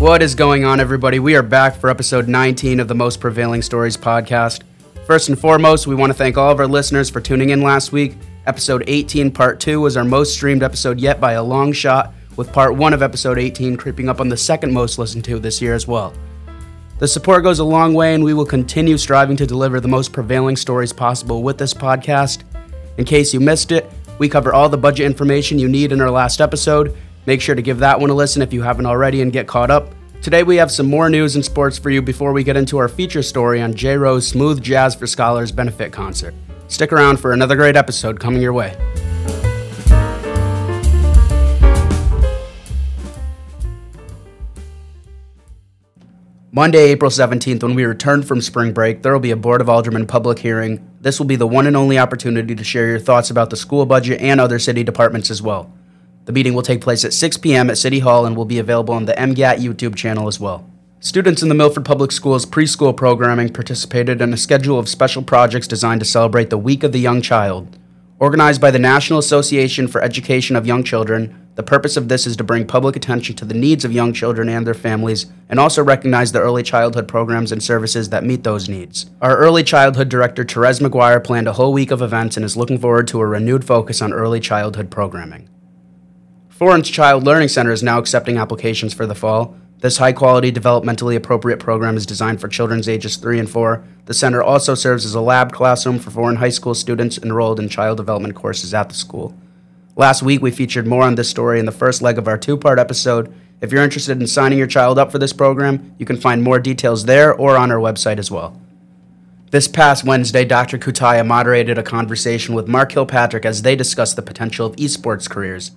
What is going on, everybody? We are back for episode 19 of the Most Prevailing Stories podcast. First and foremost, we want to thank all of our listeners for tuning in last week. Episode 18, part 2, was our most streamed episode yet by a long shot, with part 1 of episode 18 creeping up on the second most listened to this year as well. The support goes a long way, and we will continue striving to deliver the most prevailing stories possible with this podcast. In case you missed it, we cover all the budget information you need in our last episode, Make sure to give that one a listen if you haven't already and get caught up. Today we have some more news and sports for you before we get into our feature story on Jay Rowe's Smooth Jazz for Scholars benefit concert. Stick around for another great episode coming your way. Monday, April 17th, when we return from spring break, there will be a Board of Aldermen public hearing. This will be the one and only opportunity to share your thoughts about the school budget and other city departments as well. The meeting will take place at 6 p.m. at City Hall and will be available on the MGAT YouTube channel as well. Students in the Milford Public Schools preschool programming participated in a schedule of special projects designed to celebrate the Week of the Young Child. Organized by the National Association for Education of Young Children, the purpose of this is to bring public attention to the needs of young children and their families, and also recognize the early childhood programs and services that meet those needs. Our early childhood director, Therese McGuire, planned a whole week of events and is looking forward to a renewed focus on early childhood programming. Florence Child Learning Center is now accepting applications for the fall. This high quality, developmentally appropriate program is designed for children's ages 3 and 4. The center also serves as a lab classroom for Foran high school students enrolled in child development courses at the school. Last week, we featured more on this story in the first leg of our two part episode. If you're interested in signing your child up for this program, you can find more details there or on our website as well. This past Wednesday, Dr. Cutaia moderated a conversation with Mark Kilpatrick as they discussed the potential of esports careers.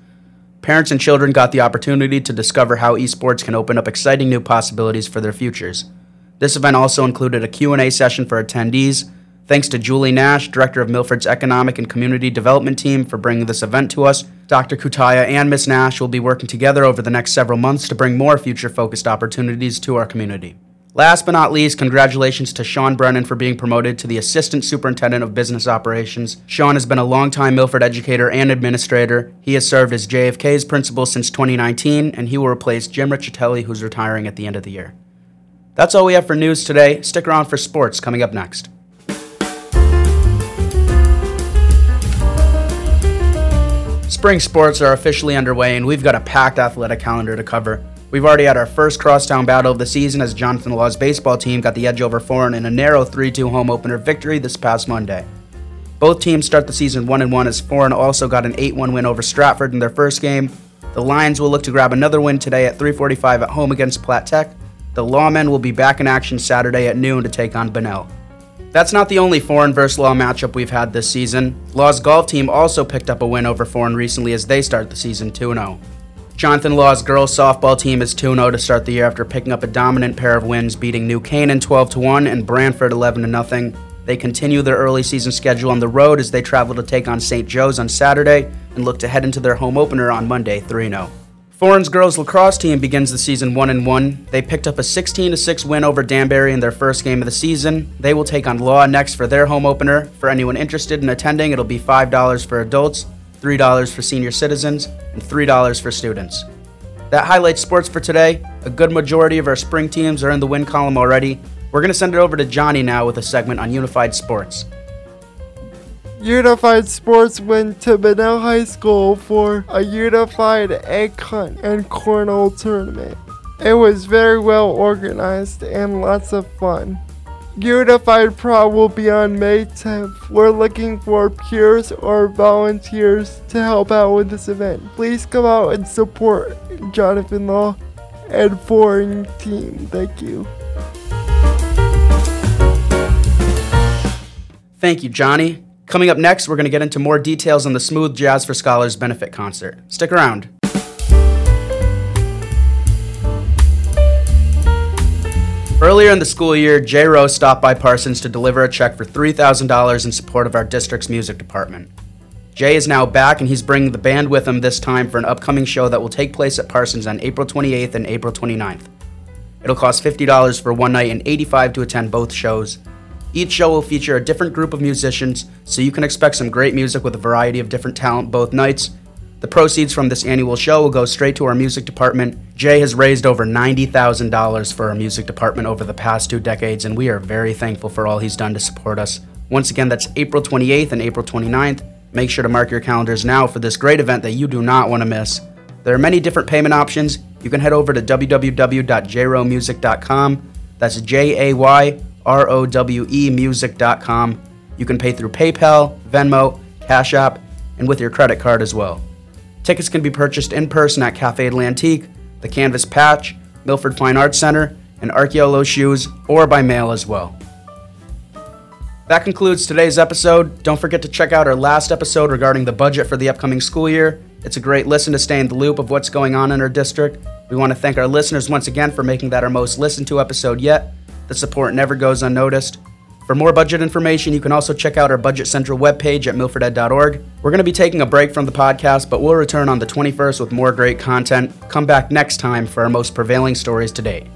Parents and children got the opportunity to discover how esports can open up exciting new possibilities for their futures. This event also included a Q&A session for attendees. Thanks to Julie Nash, director of Milford's Economic and Community Development Team, for bringing this event to us. Dr. Cutaia and Ms. Nash will be working together over the next several months to bring more future focused opportunities to our community. Last but not least, congratulations to Sean Brennan for being promoted to the Assistant Superintendent of Business Operations. Sean has been a longtime Milford educator and administrator. He has served as JFK's principal since 2019, and he will replace Jim Riccitelli, who's retiring at the end of the year. That's all we have for news today. Stick around for sports coming up next. Spring sports are officially underway, and we've got a packed athletic calendar to cover. We've already had our first crosstown battle of the season as Jonathan Law's baseball team got the edge over Foran in a narrow 3 2 home opener victory this past Monday. Both teams start the season 1 1 as Foran also got an 8 1 win over Stratford in their first game. The Lions will look to grab another win today at 3:45 at home against Platt Tech. The Lawmen will be back in action Saturday at noon to take on Bunnell. That's not the only Foran versus Law matchup we've had this season. Law's golf team also picked up a win over Foran recently as they start the season 2 0. Jonathan Law's girls softball team is 2 0 to start the year after picking up a dominant pair of wins, beating New Canaan 12 1 and Branford 11 0. They continue their early season schedule on the road as they travel to take on St. Joe's on Saturday and look to head into their home opener on Monday 3 0. Foran's girls lacrosse team begins the season 1 1. They picked up a 16 6 win over Danbury in their first game of the season. They will take on Law next for their home opener. For anyone interested in attending, it'll be $5 for adults $3 for senior citizens, and $3 for students. That highlights sports for today. A good majority of our spring teams are in the win column already. We're going to send it over to Johnny now with a segment on Unified Sports. Unified Sports went to Bunnell High School for a unified egg hunt and cornhole tournament. It was very well organized and lots of fun. Unified Prom will be on May 10th. We're looking for peers or volunteers to help out with this event. Please come out and support Jonathan Law and Foran Team. Thank you. Thank you, Johnny. Coming up next, we're going to get into more details on the Smooth Jazz for Scholars benefit concert. Stick around. Earlier in the school year, Jay Rowe stopped by Parsons to deliver a check for $3,000 in support of our district's music department. Jay is now back and he's bringing the band with him this time for an upcoming show that will take place at Parsons on April 28th and April 29th. It'll cost $50 for one night and $85 to attend both shows. Each show will feature a different group of musicians, so you can expect some great music with a variety of different talent both nights. The proceeds from this annual show will go straight to our music department. Jay has raised over $90,000 for our music department over the past two decades, and we are very thankful for all he's done to support us. Once again, that's April 28th and April 29th. Make sure to mark your calendars now for this great event that you do not want to miss. There are many different payment options. You can head over to www.jayrowemusic.com. That's J A Y R O W E music.com. You can pay through PayPal, Venmo, Cash App, and with your credit card as well. Tickets can be purchased in person at Cafe Atlantique, the Canvas Patch, Milford Fine Arts Center, and Archeolo Shoes, or by mail as well. That concludes today's episode. Don't forget to check out our last episode regarding the budget for the upcoming school year. It's a great listen to stay in the loop of what's going on in our district. We want to thank our listeners once again for making that our most listened to episode yet. The support never goes unnoticed. For more budget information, you can also check out our Budget Central webpage at milforded.org. We're going to be taking a break from the podcast, but we'll return on the 21st with more great content. Come back next time for our most prevailing stories to date.